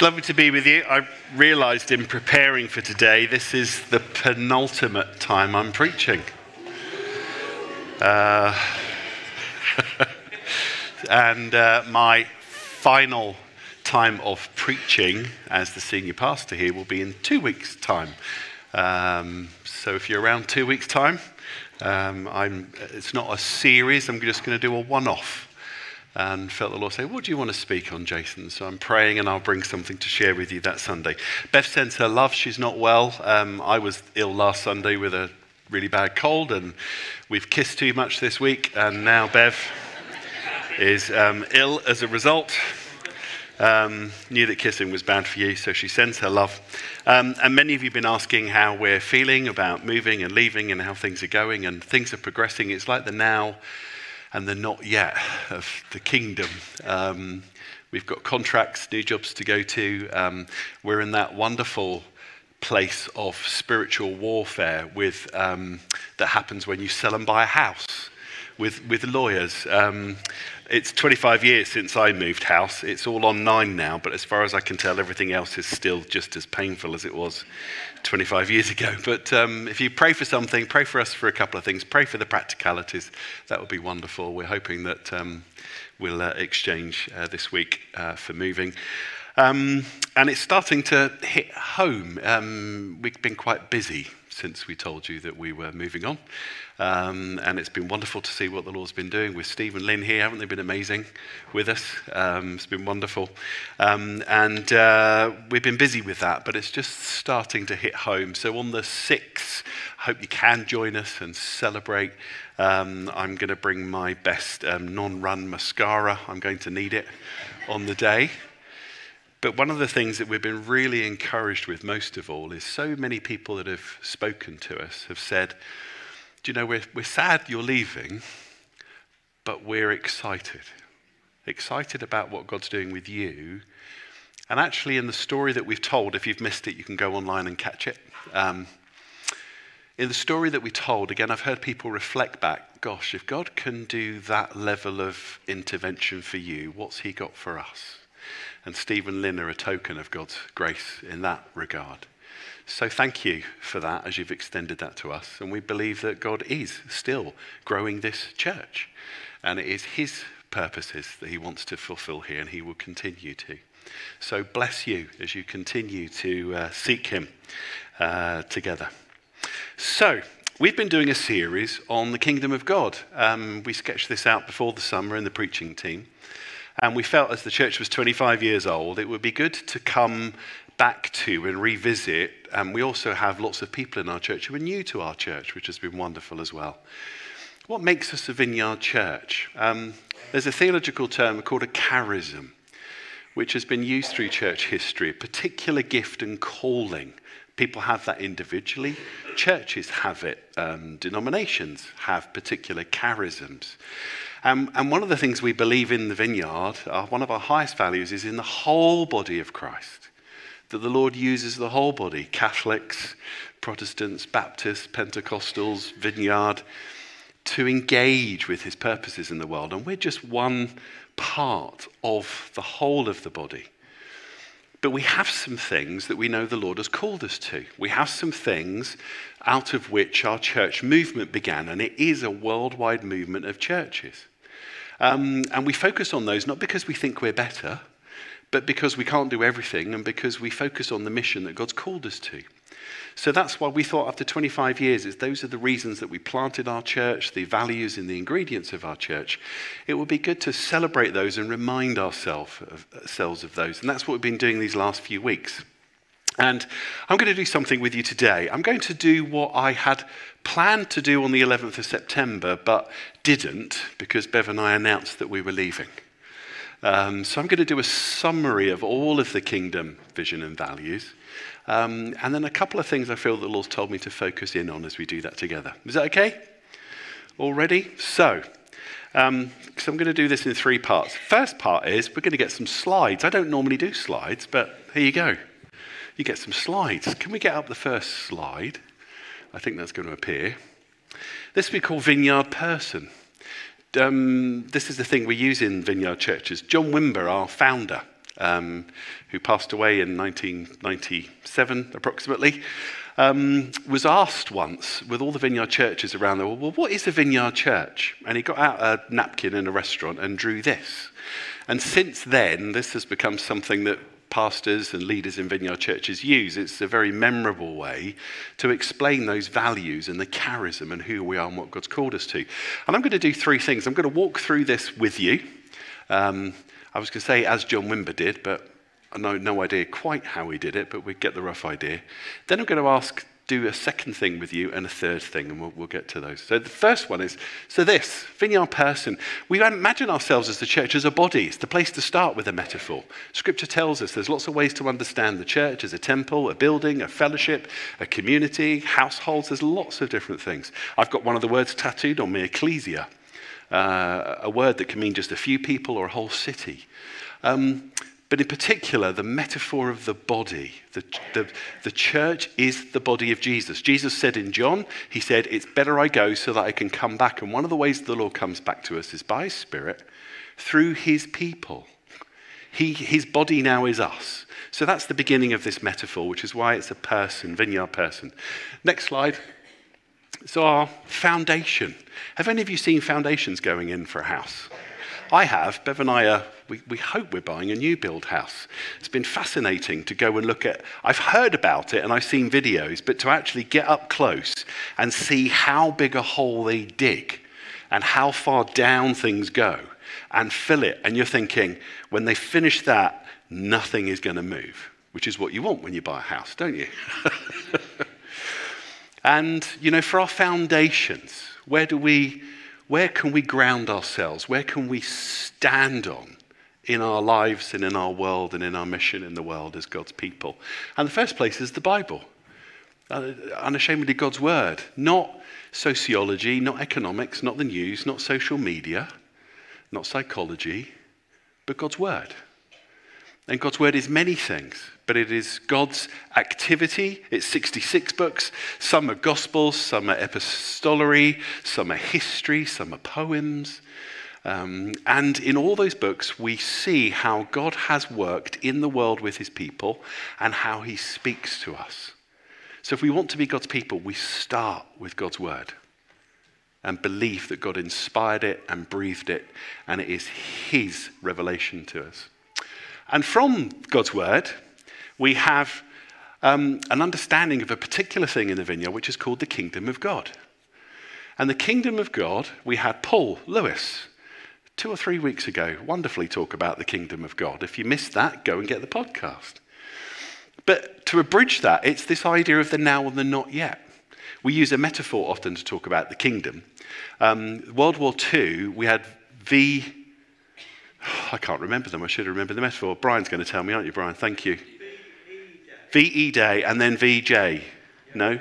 It's lovely to be with you. I realised in preparing for today, this is the penultimate time I'm preaching. Uh, and uh, my final time of preaching as the senior pastor here will be in two weeks' time. Um, so if you're around two weeks' time, um, it's not a series, I'm just going to do a one off and felt the Lord say, What do you want to speak on, Jason? So I'm praying and I'll bring something to share with you that Sunday. Bev sends her love. She's not well. Um, I was ill last Sunday with a really bad cold, and we've kissed too much this week, and now Bev is um, ill as a result. Um, knew that kissing was bad for you, so she sends her love. Um, and many of you have been asking how we're feeling about moving and leaving and how things are going, and things are progressing. It's like the now and the not yet of the kingdom. Um, we've got contracts, new jobs to go to. Um, we're in that wonderful place of spiritual warfare with um, that happens when you sell and buy a house with with lawyers. Um, it's 25 years since I moved house. It's all on nine now, but as far as I can tell, everything else is still just as painful as it was 25 years ago. But um, if you pray for something, pray for us for a couple of things. Pray for the practicalities. That would be wonderful. We're hoping that um, we'll uh, exchange uh, this week uh, for moving. Um, and it's starting to hit home. Um, we've been quite busy since we told you that we were moving on. Um, and it's been wonderful to see what the Lord's been doing with Steve and Lynn here. Haven't they been amazing with us? Um, it's been wonderful. Um, and uh, we've been busy with that, but it's just starting to hit home. So on the 6th, I hope you can join us and celebrate. Um, I'm going to bring my best um, non run mascara. I'm going to need it on the day. But one of the things that we've been really encouraged with most of all is so many people that have spoken to us have said, Do you know, we're, we're sad you're leaving, but we're excited. Excited about what God's doing with you. And actually, in the story that we've told, if you've missed it, you can go online and catch it. Um, in the story that we told, again, I've heard people reflect back gosh, if God can do that level of intervention for you, what's He got for us? And Stephen Lynn are a token of God's grace in that regard. So thank you for that as you've extended that to us. And we believe that God is still growing this church. And it is His purposes that He wants to fulfill here, and He will continue to. So bless you as you continue to uh, seek Him uh, together. So, we've been doing a series on the kingdom of God. Um, we sketched this out before the summer in the preaching team. And we felt as the church was 25 years old, it would be good to come back to and revisit. And we also have lots of people in our church who are new to our church, which has been wonderful as well. What makes us a vineyard church? Um, there's a theological term called a charism, which has been used through church history, a particular gift and calling. People have that individually. Churches have it. Um, denominations have particular charisms. Um, and one of the things we believe in the vineyard, uh, one of our highest values, is in the whole body of Christ. That the Lord uses the whole body Catholics, Protestants, Baptists, Pentecostals, vineyard to engage with his purposes in the world. And we're just one part of the whole of the body. But we have some things that we know the Lord has called us to. We have some things out of which our church movement began, and it is a worldwide movement of churches. Um, and we focus on those not because we think we're better, but because we can't do everything and because we focus on the mission that God's called us to. So that's why we thought after 25 years, is those are the reasons that we planted our church, the values and the ingredients of our church. It would be good to celebrate those and remind ourselves of, ourselves of those. And that's what we've been doing these last few weeks. And I'm going to do something with you today. I'm going to do what I had planned to do on the 11th of September, but didn't because Bev and I announced that we were leaving. Um, so I'm going to do a summary of all of the kingdom vision and values. Um, and then a couple of things I feel the Lord's told me to focus in on as we do that together. Is that okay? All ready? So, um, so I'm going to do this in three parts. First part is we're going to get some slides. I don't normally do slides, but here you go you get some slides. Can we get up the first slide? I think that's going to appear. This we call Vineyard Person. Um, this is the thing we use in Vineyard churches. John Wimber, our founder, um, who passed away in 1997 approximately, um, was asked once with all the vineyard churches around there, well, what is a vineyard church? And he got out a napkin in a restaurant and drew this. And since then, this has become something that pastors and leaders in vineyard churches use. It's a very memorable way to explain those values and the charism and who we are and what God's called us to. And I'm going to do three things. I'm going to walk through this with you. Um, I was going to say as John Wimber did, but I know no idea quite how he did it, but we get the rough idea. Then I'm going to ask, do a second thing with you and a third thing, and we'll, we'll get to those. So the first one is so this vineyard person. We imagine ourselves as the church as a body. It's the place to start with a metaphor. Scripture tells us there's lots of ways to understand the church as a temple, a building, a fellowship, a community, households. There's lots of different things. I've got one of the words tattooed on me, ecclesia uh, a word that can mean just a few people or a whole city. Um, but in particular, the metaphor of the body. The, the, the, church is the body of Jesus. Jesus said in John, He said, It's better I go so that I can come back. And one of the ways the Lord comes back to us is by His Spirit through His people. He, his body now is us. So that's the beginning of this metaphor, which is why it's a person, vineyard person. Next slide. So, our foundation. Have any of you seen foundations going in for a house? I have. Bev and I, are, we, we hope we're buying a new build house. It's been fascinating to go and look at. I've heard about it and I've seen videos, but to actually get up close and see how big a hole they dig and how far down things go and fill it. And you're thinking, when they finish that, nothing is going to move, which is what you want when you buy a house, don't you? And, you know, for our foundations, where do we, where can we ground ourselves? Where can we stand on in our lives and in our world and in our mission in the world as God's people? And the first place is the Bible. Uh, unashamedly God's word, not sociology, not economics, not the news, not social media, not psychology, but God's word. And God's word is many things, but it is God's activity. It's 66 books. Some are gospels, some are epistolary, some are history, some are poems. Um, and in all those books, we see how God has worked in the world with his people and how he speaks to us. So if we want to be God's people, we start with God's word and believe that God inspired it and breathed it, and it is his revelation to us. And from God's word, we have um, an understanding of a particular thing in the vineyard, which is called the kingdom of God. And the kingdom of God, we had Paul Lewis two or three weeks ago wonderfully talk about the kingdom of God. If you missed that, go and get the podcast. But to abridge that, it's this idea of the now and the not yet. We use a metaphor often to talk about the kingdom. Um, World War II, we had V I can't remember them. I should have remembered the metaphor. Brian's going to tell me, aren't you, Brian? Thank you. VE Day and then VJ. No?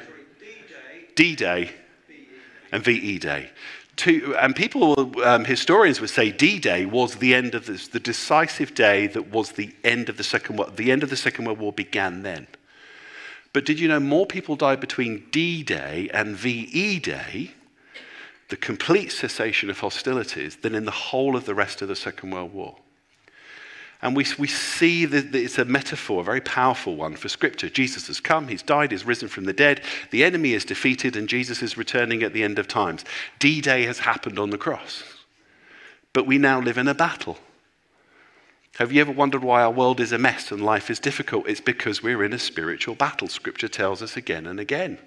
D Day and VE Day. Two, and people, um, historians would say D Day was the end of this, the decisive day that was the end of the Second World The end of the Second World War began then. But did you know more people died between D Day and VE Day the complete cessation of hostilities than in the whole of the rest of the Second World War. And we, we see that it's a metaphor, a very powerful one for Scripture. Jesus has come, he's died, he's risen from the dead, the enemy is defeated, and Jesus is returning at the end of times. D Day has happened on the cross. But we now live in a battle. Have you ever wondered why our world is a mess and life is difficult? It's because we're in a spiritual battle. Scripture tells us again and again.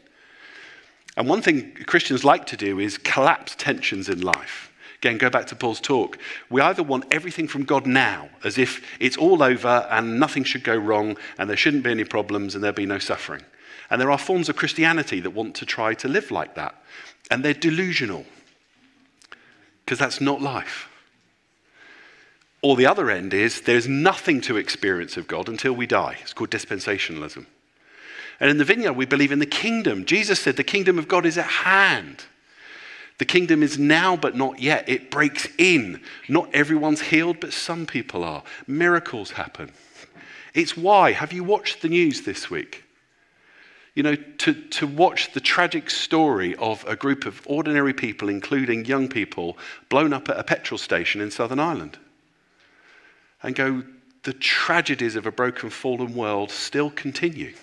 And one thing Christians like to do is collapse tensions in life. Again, go back to Paul's talk. We either want everything from God now, as if it's all over and nothing should go wrong and there shouldn't be any problems and there'll be no suffering. And there are forms of Christianity that want to try to live like that. And they're delusional, because that's not life. Or the other end is there's nothing to experience of God until we die. It's called dispensationalism. And in the vineyard, we believe in the kingdom. Jesus said, The kingdom of God is at hand. The kingdom is now, but not yet. It breaks in. Not everyone's healed, but some people are. Miracles happen. It's why. Have you watched the news this week? You know, to, to watch the tragic story of a group of ordinary people, including young people, blown up at a petrol station in Southern Ireland. And go, the tragedies of a broken, fallen world still continue.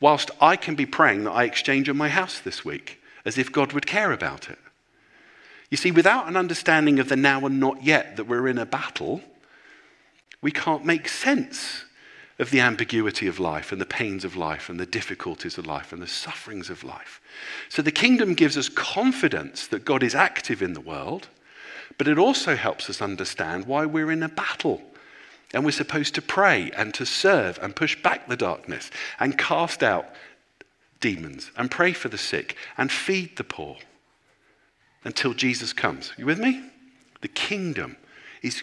Whilst I can be praying that I exchange on my house this week, as if God would care about it. You see, without an understanding of the now and not yet that we're in a battle, we can't make sense of the ambiguity of life and the pains of life and the difficulties of life and the sufferings of life. So the kingdom gives us confidence that God is active in the world, but it also helps us understand why we're in a battle. And we're supposed to pray and to serve and push back the darkness and cast out demons and pray for the sick and feed the poor until Jesus comes. You with me? The kingdom is,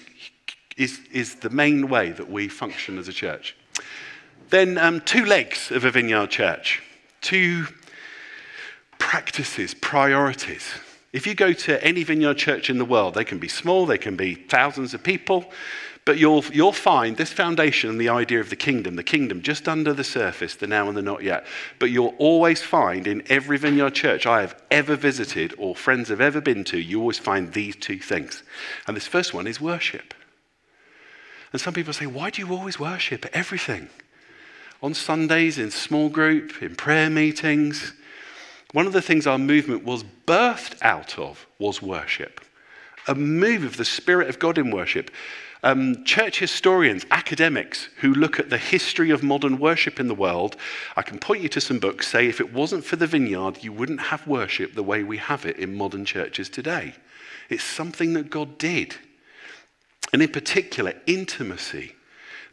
is, is the main way that we function as a church. Then, um, two legs of a vineyard church, two practices, priorities. If you go to any vineyard church in the world, they can be small, they can be thousands of people, but you'll, you'll find this foundation and the idea of the kingdom, the kingdom just under the surface, the now and the not yet. But you'll always find in every vineyard church I have ever visited or friends have ever been to, you always find these two things. And this first one is worship. And some people say, why do you always worship everything? On Sundays, in small group, in prayer meetings. One of the things our movement was birthed out of was worship. A move of the Spirit of God in worship. Um, church historians, academics who look at the history of modern worship in the world, I can point you to some books, say if it wasn't for the vineyard, you wouldn't have worship the way we have it in modern churches today. It's something that God did. And in particular, intimacy.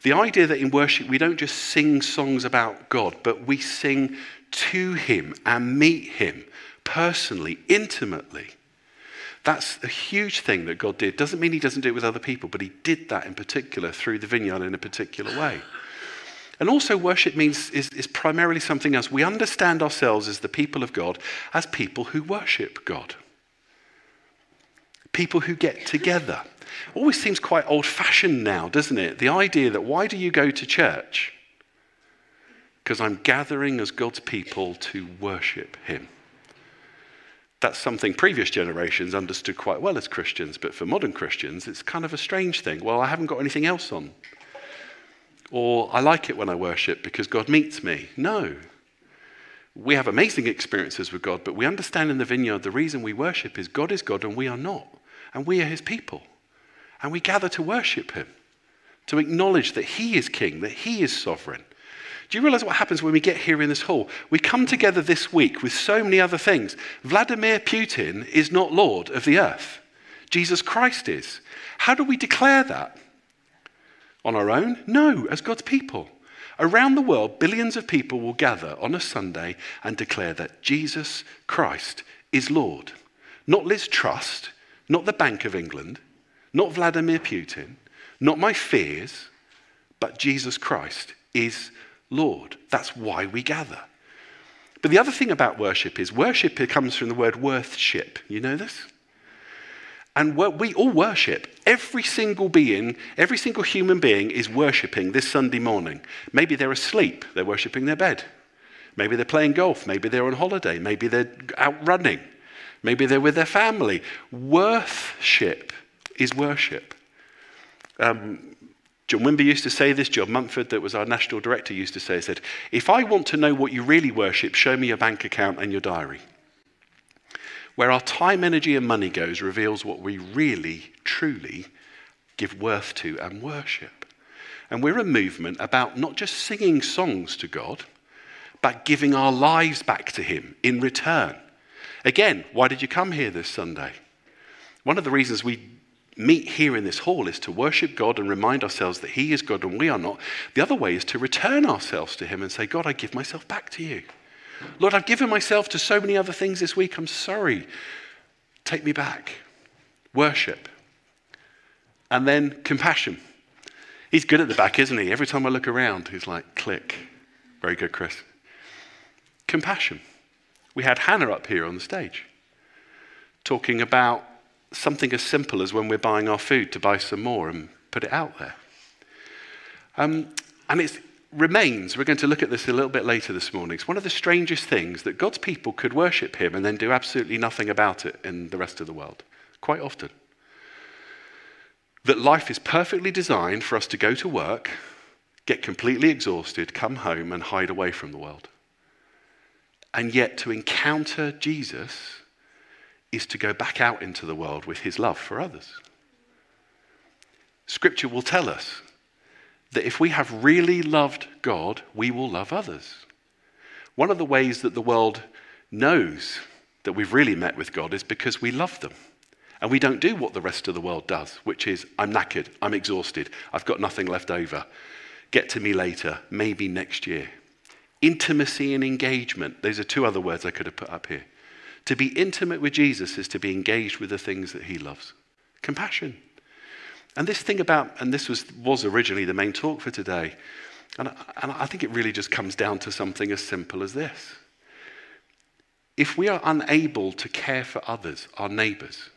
The idea that in worship we don't just sing songs about God, but we sing to Him and meet Him personally, intimately. That's a huge thing that God did. Doesn't mean He doesn't do it with other people, but He did that in particular through the vineyard in a particular way. And also, worship means is, is primarily something else. We understand ourselves as the people of God as people who worship God, people who get together always seems quite old fashioned now, doesn't it? The idea that why do you go to church? Because I'm gathering as God's people to worship Him. That's something previous generations understood quite well as Christians, but for modern Christians, it's kind of a strange thing. Well, I haven't got anything else on. Or I like it when I worship because God meets me. No. We have amazing experiences with God, but we understand in the vineyard the reason we worship is God is God and we are not. And we are His people. And we gather to worship him, to acknowledge that he is king, that he is sovereign. Do you realize what happens when we get here in this hall? We come together this week with so many other things. Vladimir Putin is not Lord of the earth, Jesus Christ is. How do we declare that? On our own? No, as God's people. Around the world, billions of people will gather on a Sunday and declare that Jesus Christ is Lord. Not Liz Truss, not the Bank of England, not Vladimir Putin, not my fears, but Jesus Christ is Lord. That's why we gather. But the other thing about worship is worship comes from the word worthship. You know this? And we all worship. Every single being, every single human being is worshipping this Sunday morning. Maybe they're asleep, they're worshipping their bed. Maybe they're playing golf, maybe they're on holiday, maybe they're out running, maybe they're with their family. Worship is worship. Um, John Wimber used to say this, John Mumford, that was our national director, used to say, said, If I want to know what you really worship, show me your bank account and your diary. Where our time, energy, and money goes reveals what we really, truly give worth to and worship. And we're a movement about not just singing songs to God, but giving our lives back to Him in return. Again, why did you come here this Sunday? One of the reasons we meet here in this hall is to worship God and remind ourselves that He is God and we are not. The other way is to return ourselves to Him and say, God, I give myself back to you. Lord, I've given myself to so many other things this week. I'm sorry. Take me back. Worship. And then compassion. He's good at the back, isn't he? Every time I look around, he's like, click. Very good, Chris. Compassion. We had Hannah up here on the stage talking about something as simple as when we're buying our food to buy some more and put it out there. Um, and it remains, we're going to look at this a little bit later this morning. It's one of the strangest things that God's people could worship Him and then do absolutely nothing about it in the rest of the world, quite often. that life is perfectly designed for us to go to work, get completely exhausted, come home, and hide away from the world. And yet, to encounter Jesus is to go back out into the world with his love for others. Scripture will tell us that if we have really loved God, we will love others. One of the ways that the world knows that we've really met with God is because we love them. And we don't do what the rest of the world does, which is, I'm knackered, I'm exhausted, I've got nothing left over. Get to me later, maybe next year. Intimacy and engagement, those are two other words I could have put up here. To be intimate with Jesus is to be engaged with the things that he loves. Compassion. And this thing about, and this was, was originally the main talk for today, and I, and I think it really just comes down to something as simple as this. If we are unable to care for others, our neighbors,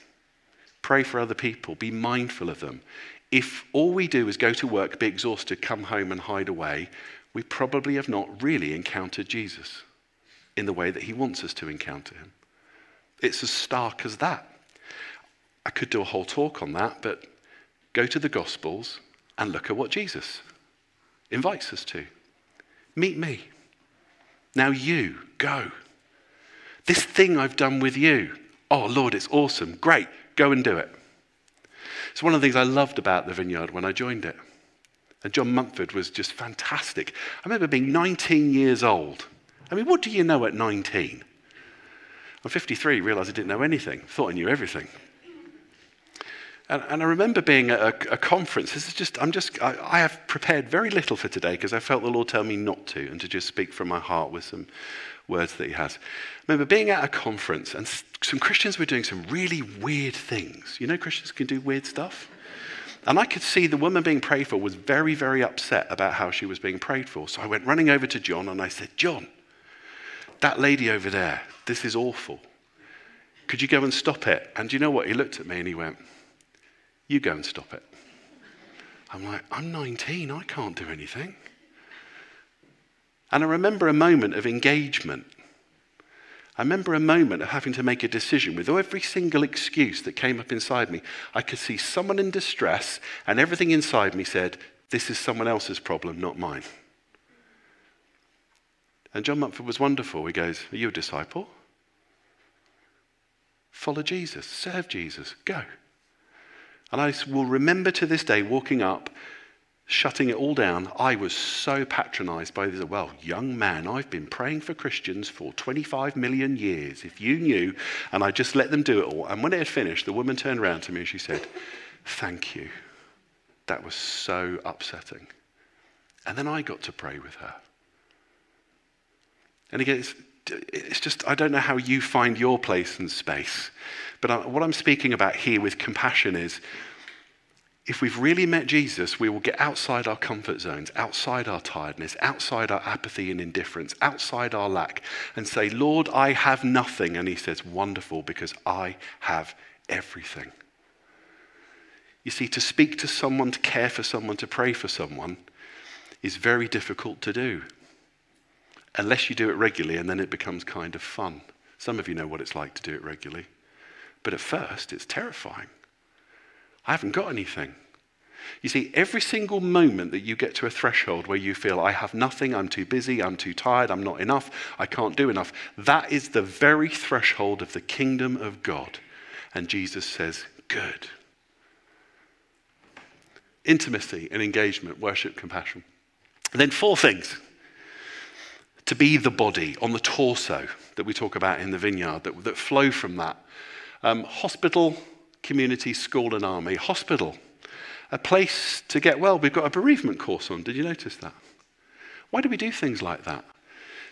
pray for other people, be mindful of them, if all we do is go to work, be exhausted, come home and hide away, we probably have not really encountered Jesus in the way that he wants us to encounter him. It's as stark as that. I could do a whole talk on that, but go to the Gospels and look at what Jesus invites us to. Meet me. Now you go. This thing I've done with you. Oh, Lord, it's awesome. Great. Go and do it. It's one of the things I loved about the vineyard when I joined it. And John Mumford was just fantastic. I remember being 19 years old. I mean, what do you know at 19? I'm 53, realised I didn't know anything. Thought I knew everything. And, and I remember being at a, a, conference. This is just, I'm just, I, I have prepared very little for today because I felt the Lord tell me not to and to just speak from my heart with some words that He has. I remember being at a conference and some Christians were doing some really weird things. You know, Christians can do weird stuff. And I could see the woman being prayed for was very, very upset about how she was being prayed for. So I went running over to John and I said, John, that lady over there, this is awful. Could you go and stop it? And you know what? He looked at me and he went, You go and stop it. I'm like, I'm 19, I can't do anything. And I remember a moment of engagement. I remember a moment of having to make a decision with every single excuse that came up inside me. I could see someone in distress, and everything inside me said, This is someone else's problem, not mine. And John Mumford was wonderful. He goes, Are you a disciple? Follow Jesus, serve Jesus, go. And I will remember to this day walking up, shutting it all down. I was so patronized by this. Well, young man, I've been praying for Christians for 25 million years. If you knew, and I just let them do it all. And when it had finished, the woman turned around to me and she said, Thank you. That was so upsetting. And then I got to pray with her. And again, it's, it's just, I don't know how you find your place and space. But I, what I'm speaking about here with compassion is if we've really met Jesus, we will get outside our comfort zones, outside our tiredness, outside our apathy and indifference, outside our lack, and say, Lord, I have nothing. And he says, Wonderful, because I have everything. You see, to speak to someone, to care for someone, to pray for someone is very difficult to do unless you do it regularly, and then it becomes kind of fun. Some of you know what it's like to do it regularly. But at first, it's terrifying. I haven't got anything. You see, every single moment that you get to a threshold where you feel, I have nothing, I'm too busy, I'm too tired, I'm not enough, I can't do enough, that is the very threshold of the kingdom of God. And Jesus says, Good. Intimacy and engagement, worship, compassion. And then, four things to be the body on the torso that we talk about in the vineyard that, that flow from that. Um, hospital, community, school, and army. Hospital, a place to get well. We've got a bereavement course on. Did you notice that? Why do we do things like that?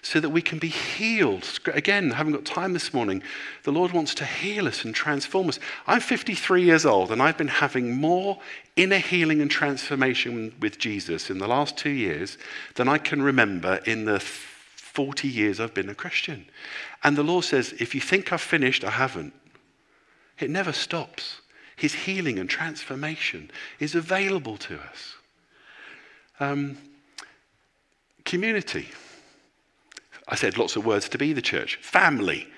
So that we can be healed. Again, I haven't got time this morning. The Lord wants to heal us and transform us. I'm 53 years old and I've been having more inner healing and transformation with Jesus in the last two years than I can remember in the 40 years I've been a Christian. And the Lord says, if you think I've finished, I haven't. It never stops. His healing and transformation is available to us. Um, community. I said lots of words to be the church. Family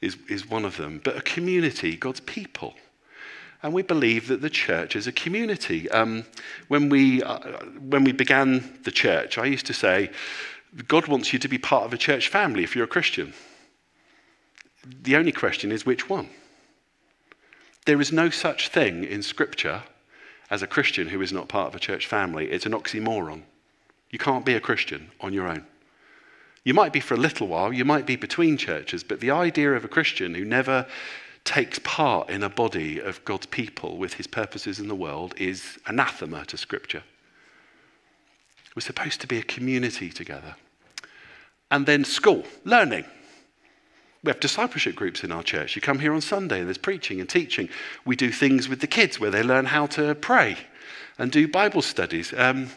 is, is one of them, but a community, God's people. and we believe that the church is a community. Um, when, we, uh, when we began the church, I used to say, God wants you to be part of a church family if you're a Christian. The only question is which one? There is no such thing in Scripture as a Christian who is not part of a church family. It's an oxymoron. You can't be a Christian on your own. You might be for a little while, you might be between churches, but the idea of a Christian who never takes part in a body of God's people with his purposes in the world is anathema to Scripture. We're supposed to be a community together. And then school, learning. We have discipleship groups in our church. You come here on Sunday and there's preaching and teaching. We do things with the kids where they learn how to pray and do Bible studies. Um,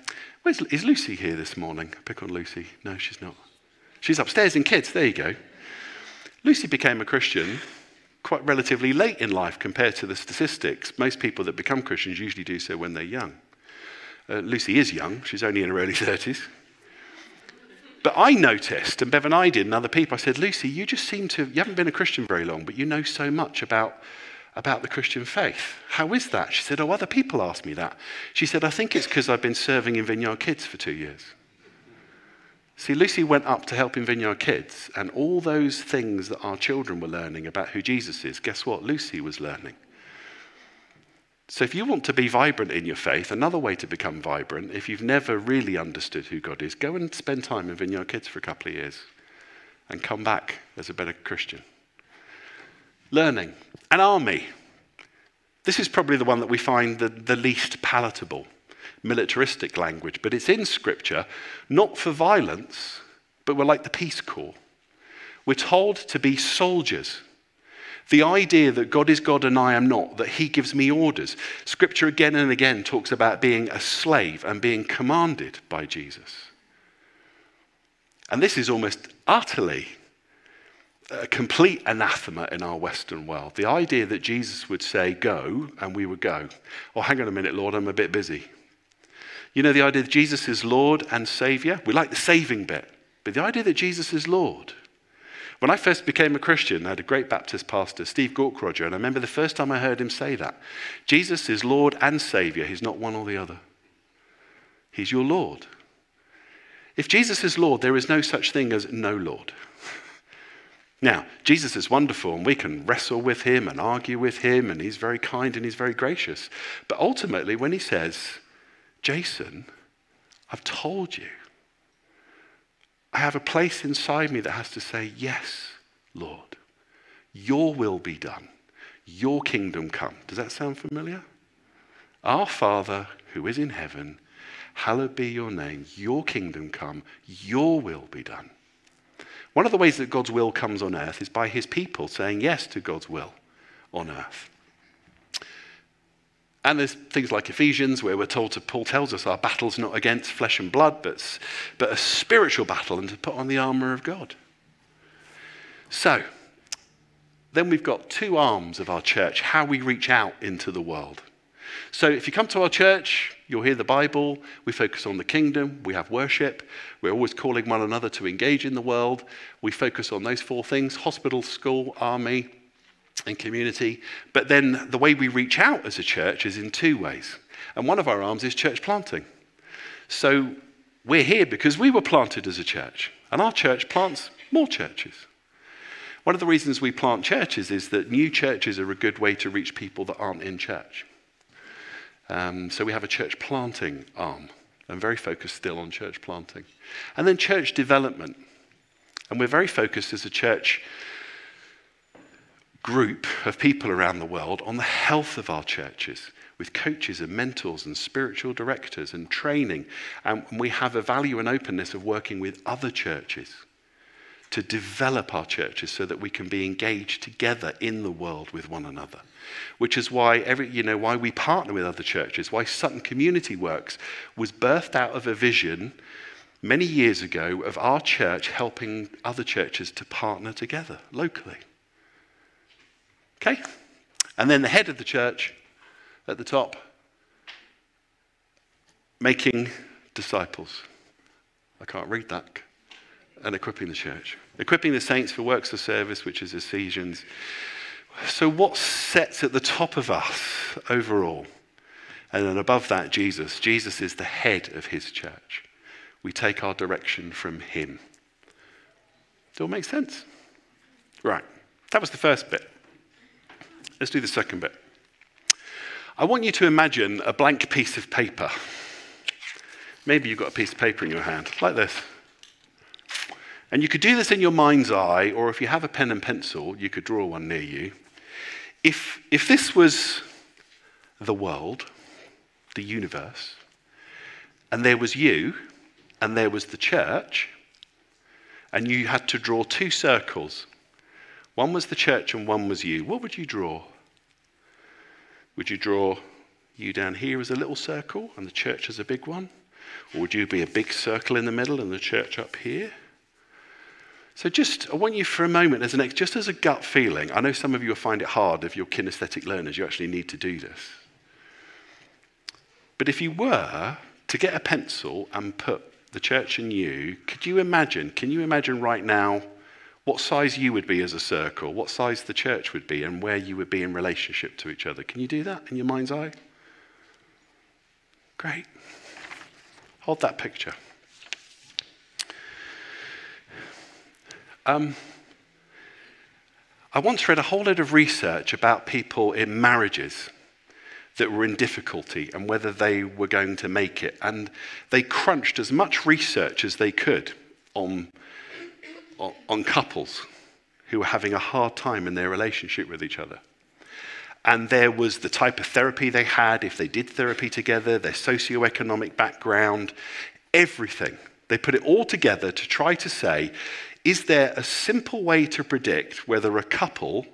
is Lucy here this morning? Pick on Lucy. No, she's not. She's upstairs in kids. There you go. Lucy became a Christian quite relatively late in life compared to the statistics. Most people that become Christians usually do so when they're young. Uh, Lucy is young, she's only in her early 30s. But I noticed, and Bev and I did, and other people, I said, Lucy, you just seem to, you haven't been a Christian very long, but you know so much about, about the Christian faith. How is that? She said, Oh, other people ask me that. She said, I think it's because I've been serving in Vineyard Kids for two years. See, Lucy went up to help in Vineyard Kids, and all those things that our children were learning about who Jesus is, guess what? Lucy was learning. So, if you want to be vibrant in your faith, another way to become vibrant, if you've never really understood who God is, go and spend time in Vineyard Kids for a couple of years and come back as a better Christian. Learning. An army. This is probably the one that we find the, the least palatable militaristic language, but it's in Scripture, not for violence, but we're like the Peace Corps. We're told to be soldiers. The idea that God is God and I am not, that He gives me orders. Scripture again and again talks about being a slave and being commanded by Jesus. And this is almost utterly a complete anathema in our Western world. The idea that Jesus would say, Go, and we would go. Oh, hang on a minute, Lord, I'm a bit busy. You know, the idea that Jesus is Lord and Savior, we like the saving bit, but the idea that Jesus is Lord. When I first became a Christian, I had a great Baptist pastor, Steve Gaukroger, and I remember the first time I heard him say that Jesus is Lord and Savior, He's not one or the other. He's your Lord. If Jesus is Lord, there is no such thing as no Lord. Now, Jesus is wonderful and we can wrestle with him and argue with him, and he's very kind and he's very gracious. But ultimately, when he says, Jason, I've told you. I have a place inside me that has to say, Yes, Lord, your will be done, your kingdom come. Does that sound familiar? Our Father who is in heaven, hallowed be your name, your kingdom come, your will be done. One of the ways that God's will comes on earth is by his people saying yes to God's will on earth. And there's things like Ephesians, where we're told to, Paul tells us our battle's not against flesh and blood, but, but a spiritual battle, and to put on the armor of God. So, then we've got two arms of our church, how we reach out into the world. So, if you come to our church, you'll hear the Bible. We focus on the kingdom. We have worship. We're always calling one another to engage in the world. We focus on those four things hospital, school, army, and community. But then the way we reach out as a church is in two ways. And one of our arms is church planting. So we're here because we were planted as a church, and our church plants more churches. One of the reasons we plant churches is that new churches are a good way to reach people that aren't in church. Um, so we have a church planting arm, and very focused still on church planting. And then church development. And we're very focused as a church group of people around the world on the health of our churches with coaches and mentors and spiritual directors and training. And we have a value and openness of working with other churches to develop our churches so that we can be engaged together in the world with one another. Which is why every, you know, why we partner with other churches, why Sutton Community Works was birthed out of a vision many years ago of our church helping other churches to partner together locally. Okay? And then the head of the church at the top, making disciples. I can't read that. And equipping the church. Equipping the saints for works of service, which is Ephesians. So, what sets at the top of us overall? And then above that, Jesus. Jesus is the head of his church. We take our direction from him. Does it all make sense? Right. That was the first bit. Let's do the second bit. I want you to imagine a blank piece of paper. Maybe you've got a piece of paper in your hand, like this. And you could do this in your mind's eye, or if you have a pen and pencil, you could draw one near you. If, if this was the world, the universe, and there was you, and there was the church, and you had to draw two circles. One was the church and one was you. What would you draw? Would you draw you down here as a little circle and the church as a big one? Or would you be a big circle in the middle and the church up here? So just, I want you for a moment as an ex, just as a gut feeling. I know some of you will find it hard if you're kinesthetic learners. You actually need to do this. But if you were to get a pencil and put the church and you, could you imagine? Can you imagine right now what size you would be as a circle, what size the church would be, and where you would be in relationship to each other. Can you do that in your mind's eye? Great. Hold that picture. Um, I once read a whole load of research about people in marriages that were in difficulty and whether they were going to make it. And they crunched as much research as they could on on couples who were having a hard time in their relationship with each other. And there was the type of therapy they had, if they did therapy together, their socioeconomic background, everything. They put it all together to try to say, is there a simple way to predict whether a couple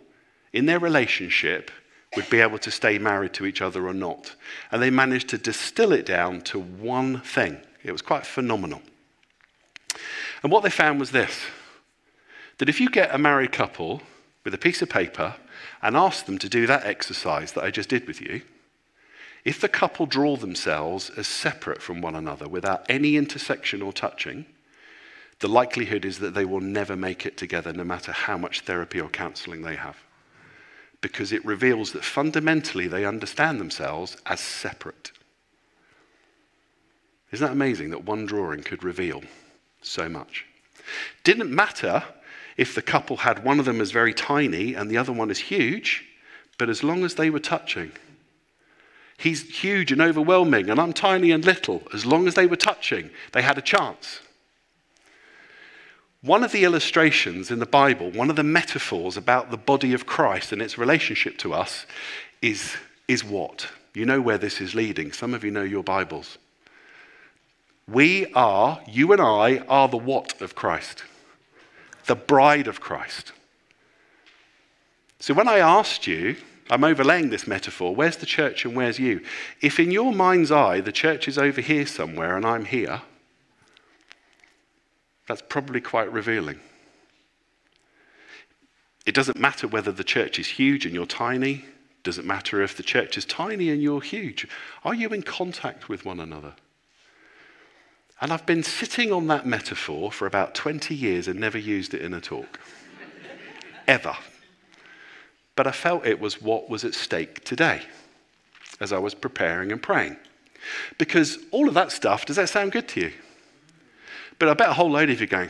in their relationship would be able to stay married to each other or not? And they managed to distill it down to one thing. It was quite phenomenal. And what they found was this that if you get a married couple with a piece of paper and ask them to do that exercise that I just did with you, if the couple draw themselves as separate from one another without any intersection or touching, the likelihood is that they will never make it together no matter how much therapy or counseling they have. Because it reveals that fundamentally they understand themselves as separate. Isn't that amazing that one drawing could reveal so much? Didn't matter if the couple had one of them as very tiny and the other one as huge, but as long as they were touching. He's huge and overwhelming, and I'm tiny and little. As long as they were touching, they had a chance. One of the illustrations in the Bible, one of the metaphors about the body of Christ and its relationship to us is, is what? You know where this is leading. Some of you know your Bibles. We are, you and I, are the what of Christ the bride of Christ. So when I asked you, I'm overlaying this metaphor, where's the church and where's you? If in your mind's eye the church is over here somewhere and I'm here, that's probably quite revealing. It doesn't matter whether the church is huge and you're tiny. Doesn't matter if the church is tiny and you're huge. Are you in contact with one another? And I've been sitting on that metaphor for about 20 years and never used it in a talk. Ever. But I felt it was what was at stake today as I was preparing and praying. Because all of that stuff, does that sound good to you? But I bet a whole load of you are going,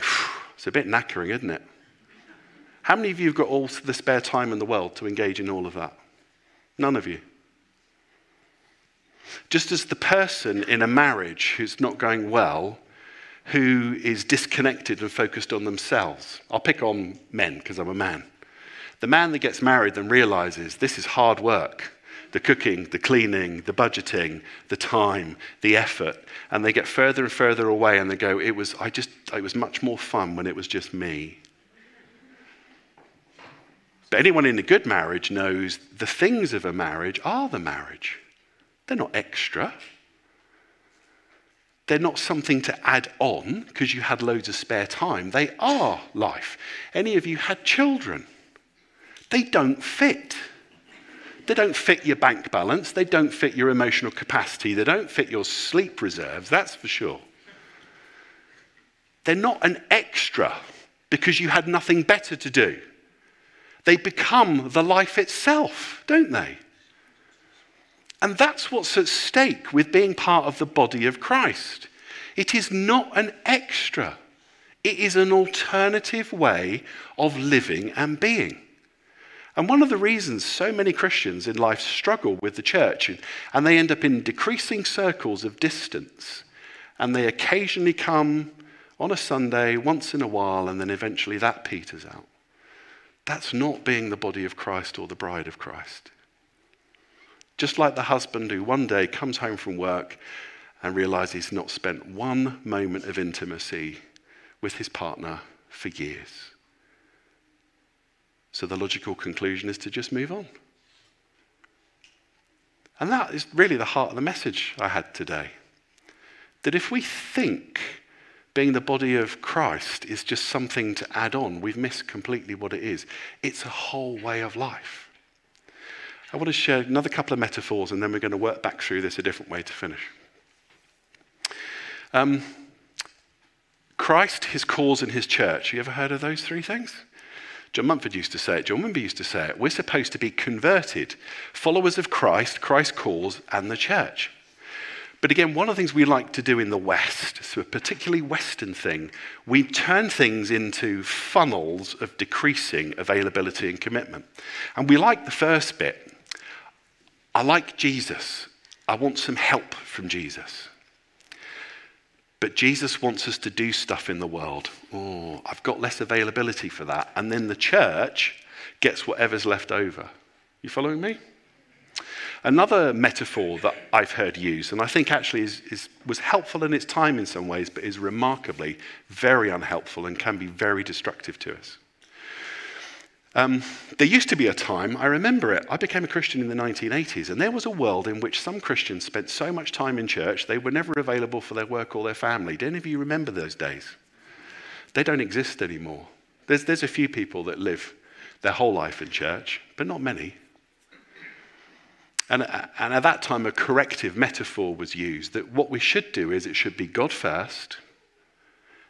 it's a bit knackering, isn't it? How many of you have got all the spare time in the world to engage in all of that? None of you. Just as the person in a marriage who's not going well, who is disconnected and focused on themselves. I'll pick on men because I'm a man. The man that gets married then realizes this is hard work the cooking, the cleaning, the budgeting, the time, the effort. And they get further and further away and they go, it was, I just, it was much more fun when it was just me. But anyone in a good marriage knows the things of a marriage are the marriage. They're not extra. They're not something to add on because you had loads of spare time. They are life. Any of you had children? They don't fit. They don't fit your bank balance. They don't fit your emotional capacity. They don't fit your sleep reserves, that's for sure. They're not an extra because you had nothing better to do. They become the life itself, don't they? And that's what's at stake with being part of the body of Christ. It is not an extra, it is an alternative way of living and being. And one of the reasons so many Christians in life struggle with the church and they end up in decreasing circles of distance and they occasionally come on a Sunday once in a while and then eventually that peters out. That's not being the body of Christ or the bride of Christ. Just like the husband who one day comes home from work and realizes he's not spent one moment of intimacy with his partner for years. So the logical conclusion is to just move on. And that is really the heart of the message I had today. That if we think being the body of Christ is just something to add on, we've missed completely what it is. It's a whole way of life. I want to share another couple of metaphors and then we're going to work back through this a different way to finish. Um, Christ, his cause, and his church. You ever heard of those three things? John Mumford used to say it, John Wimber used to say it. We're supposed to be converted, followers of Christ, Christ's cause, and the church. But again, one of the things we like to do in the West, so a particularly Western thing, we turn things into funnels of decreasing availability and commitment. And we like the first bit. I like Jesus. I want some help from Jesus. But Jesus wants us to do stuff in the world. Oh, I've got less availability for that. And then the church gets whatever's left over. You following me? Another metaphor that I've heard used, and I think actually is, is, was helpful in its time in some ways, but is remarkably very unhelpful and can be very destructive to us. Um, there used to be a time, I remember it, I became a Christian in the 1980s, and there was a world in which some Christians spent so much time in church they were never available for their work or their family. Do any of you remember those days? They don't exist anymore. There's, there's a few people that live their whole life in church, but not many. And, and at that time, a corrective metaphor was used that what we should do is it should be God first,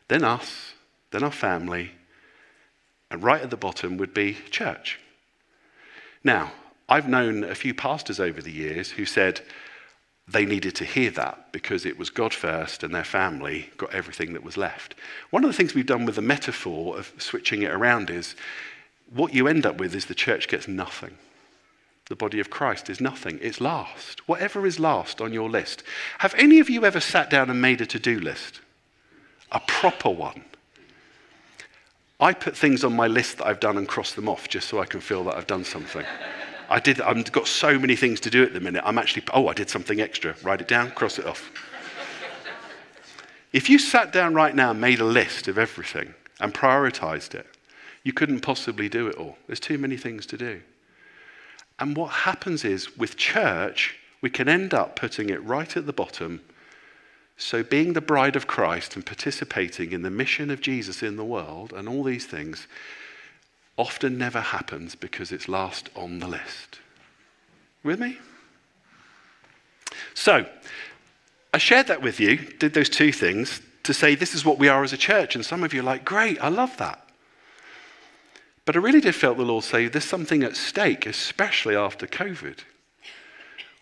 then us, then our family, and right at the bottom would be church. Now, I've known a few pastors over the years who said they needed to hear that because it was God first and their family got everything that was left. One of the things we've done with the metaphor of switching it around is what you end up with is the church gets nothing. The body of Christ is nothing. It's last. Whatever is last on your list. Have any of you ever sat down and made a to do list? A proper one. I put things on my list that I've done and cross them off just so I can feel that I've done something. I did, I've got so many things to do at the minute. I'm actually, oh, I did something extra. Write it down, cross it off. if you sat down right now and made a list of everything and prioritized it, you couldn't possibly do it all. There's too many things to do. And what happens is with church, we can end up putting it right at the bottom so, being the bride of Christ and participating in the mission of Jesus in the world and all these things often never happens because it's last on the list. With me? So, I shared that with you, did those two things to say this is what we are as a church. And some of you are like, great, I love that. But I really did feel the Lord say there's something at stake, especially after COVID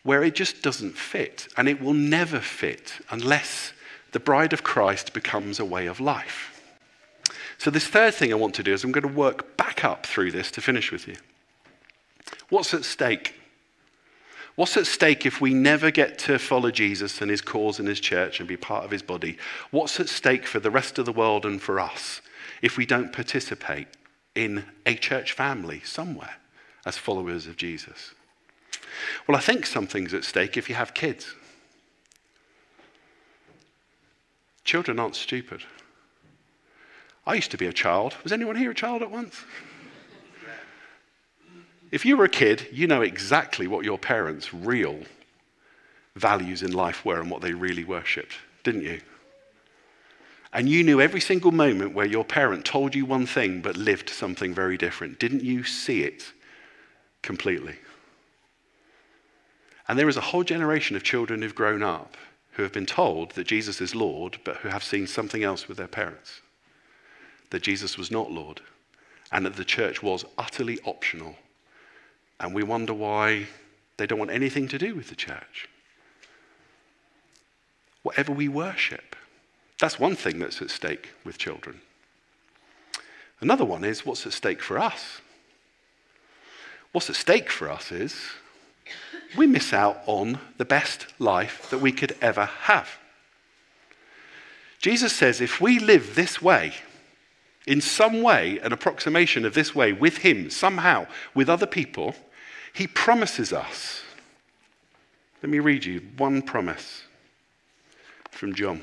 where it just doesn't fit. And it will never fit unless the bride of Christ becomes a way of life. So, this third thing I want to do is I'm going to work back up through this to finish with you. What's at stake? What's at stake if we never get to follow Jesus and his cause and his church and be part of his body? What's at stake for the rest of the world and for us if we don't participate in a church family somewhere as followers of Jesus? Well, I think something's at stake if you have kids. Children aren't stupid. I used to be a child. Was anyone here a child at once? If you were a kid, you know exactly what your parents' real values in life were and what they really worshipped, didn't you? And you knew every single moment where your parent told you one thing but lived something very different. Didn't you see it completely? And there is a whole generation of children who've grown up who have been told that Jesus is Lord, but who have seen something else with their parents. That Jesus was not Lord. and that the church was utterly optional. And we wonder why they don't want anything to do with the church. Whatever we worship, that's one thing that's at stake with children. Another one is what's at stake for us? What's at stake for us is we miss out on the best life that we could ever have. Jesus says if we live this way, in some way, an approximation of this way with Him, somehow, with other people, He promises us. Let me read you one promise from John.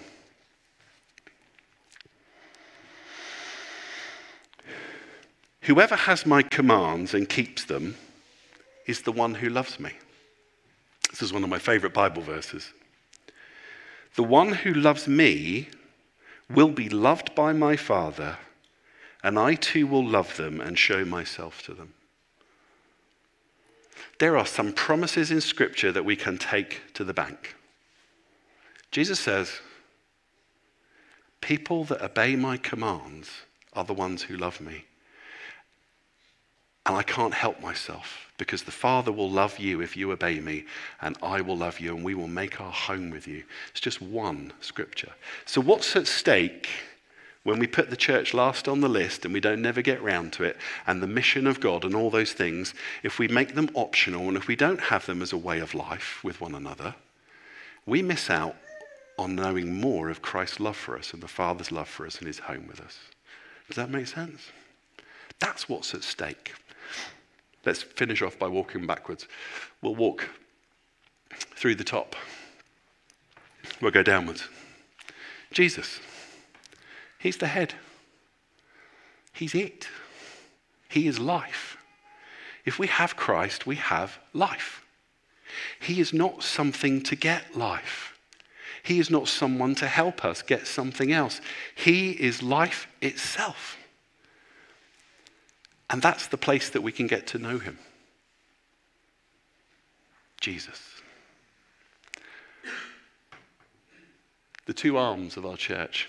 Whoever has my commands and keeps them is the one who loves me. This is one of my favorite Bible verses. The one who loves me will be loved by my Father, and I too will love them and show myself to them. There are some promises in Scripture that we can take to the bank. Jesus says, People that obey my commands are the ones who love me. And I can't help myself because the Father will love you if you obey me, and I will love you, and we will make our home with you. It's just one scripture. So, what's at stake when we put the church last on the list and we don't never get round to it, and the mission of God and all those things, if we make them optional and if we don't have them as a way of life with one another, we miss out on knowing more of Christ's love for us and the Father's love for us and his home with us. Does that make sense? That's what's at stake. Let's finish off by walking backwards. We'll walk through the top. We'll go downwards. Jesus, He's the head. He's it. He is life. If we have Christ, we have life. He is not something to get life. He is not someone to help us get something else. He is life itself. And that's the place that we can get to know him Jesus. The two arms of our church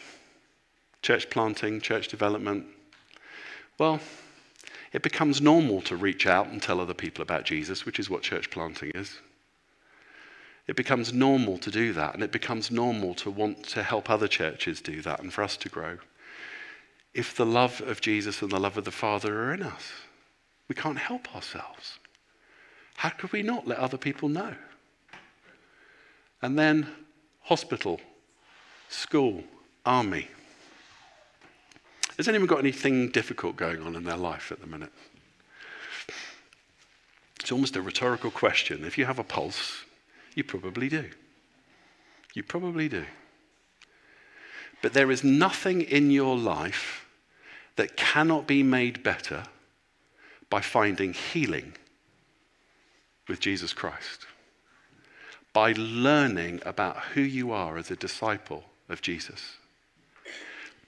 church planting, church development. Well, it becomes normal to reach out and tell other people about Jesus, which is what church planting is. It becomes normal to do that, and it becomes normal to want to help other churches do that and for us to grow if the love of Jesus and the love of the Father are in us. We can't help ourselves. How could we not let other people know? And then hospital, school, army. Has anyone got anything difficult going on in their life at the minute? It's almost a rhetorical question. If you have a pulse, you probably do. You probably do. But there is nothing in your life that cannot be made better by finding healing with Jesus Christ. By learning about who you are as a disciple of Jesus.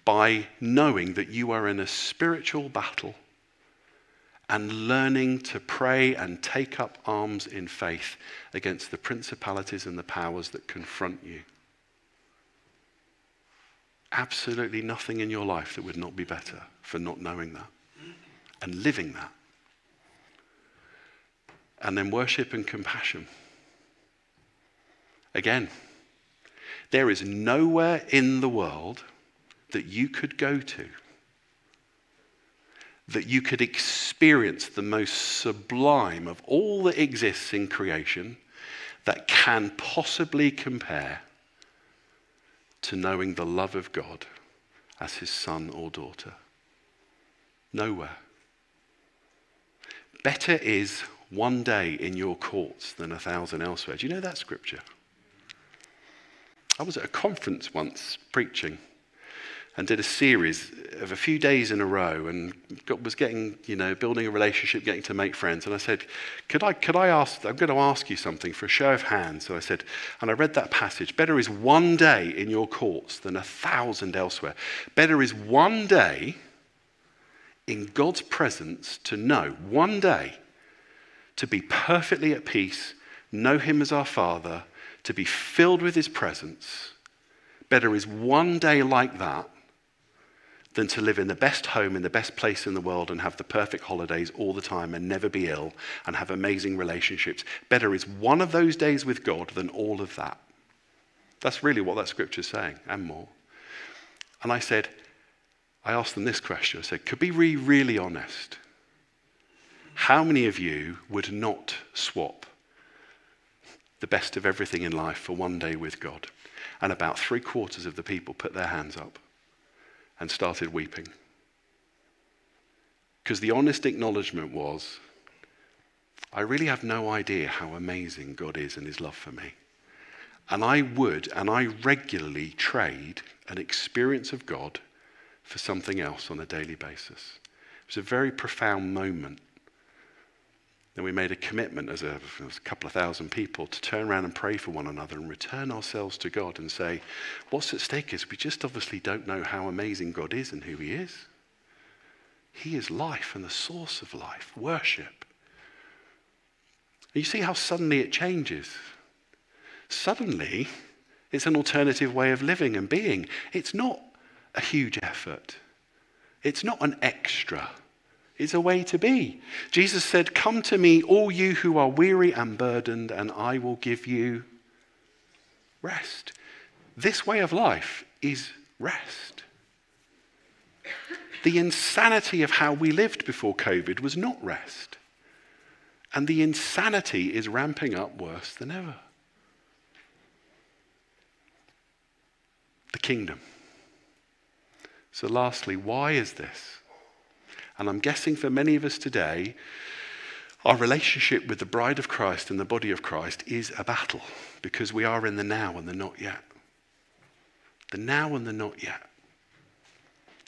By knowing that you are in a spiritual battle and learning to pray and take up arms in faith against the principalities and the powers that confront you absolutely nothing in your life that would not be better for not knowing that and living that. And then worship and compassion. Again, there is nowhere in the world that you could go to that you could experience the most sublime of all that exists in creation that can possibly compare to knowing the love of God as his son or daughter? Nowhere. Better is one day in your courts than a thousand elsewhere. Do you know that scripture? I was at a conference once preaching and did a series of a few days in a row and got, was getting, you know, building a relationship, getting to make friends. And I said, could I, could I ask, I'm going to ask you something for a show of hands. So I said, and I read that passage, better is one day in your courts than a thousand elsewhere. Better is one day in God's presence to know, one day to be perfectly at peace, know Him as our Father, to be filled with His presence. Better is one day like that than to live in the best home in the best place in the world and have the perfect holidays all the time and never be ill and have amazing relationships. Better is one of those days with God than all of that. That's really what that scripture's saying, and more. And I said, I asked them this question. I said, could we be really honest? How many of you would not swap the best of everything in life for one day with God? And about three quarters of the people put their hands up and started weeping. Because the honest acknowledgement was, I really have no idea how amazing God is and his love for me. And I would, and I regularly trade an experience of God for something else on a daily basis. It was a very profound moment. Then we made a commitment as a, as a, couple of thousand people to turn around and pray for one another and return ourselves to God and say, what's at stake is we just obviously don't know how amazing God is and who He is. He is life and the source of life, worship. And you see how suddenly it changes. Suddenly, it's an alternative way of living and being. It's not a huge effort, it's not an extra. It's a way to be. Jesus said, Come to me, all you who are weary and burdened, and I will give you rest. This way of life is rest. The insanity of how we lived before COVID was not rest. And the insanity is ramping up worse than ever. The kingdom. So, lastly, why is this? And I'm guessing for many of us today, our relationship with the bride of Christ and the body of Christ is a battle because we are in the now and the not yet. The now and the not yet.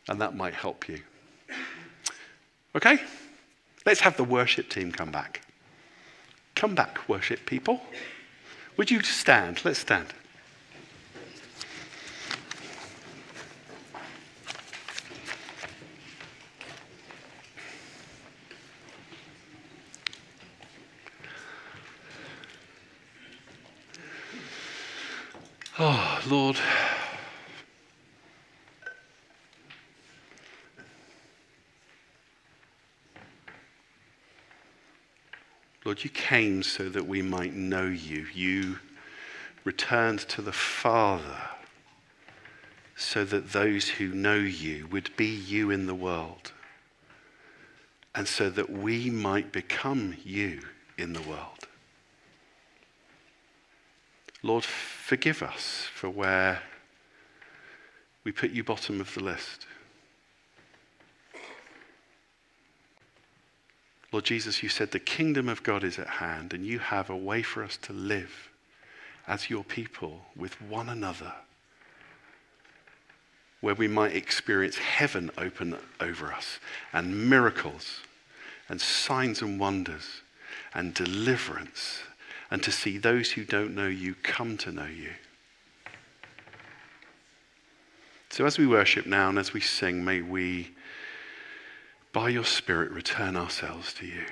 And that might help you. Okay? Let's have the worship team come back. Come back, worship people. Would you stand? Let's stand. Lord. Lord, you came so that we might know you. You returned to the Father so that those who know you would be you in the world and so that we might become you in the world. Lord, forgive us for where we put you bottom of the list. Lord Jesus, you said the kingdom of God is at hand, and you have a way for us to live as your people with one another, where we might experience heaven open over us, and miracles, and signs and wonders, and deliverance and to see those who don't know you come to know you. So, as we worship now and as we sing, may we, by your Spirit, return ourselves to you.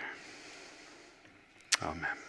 Amen.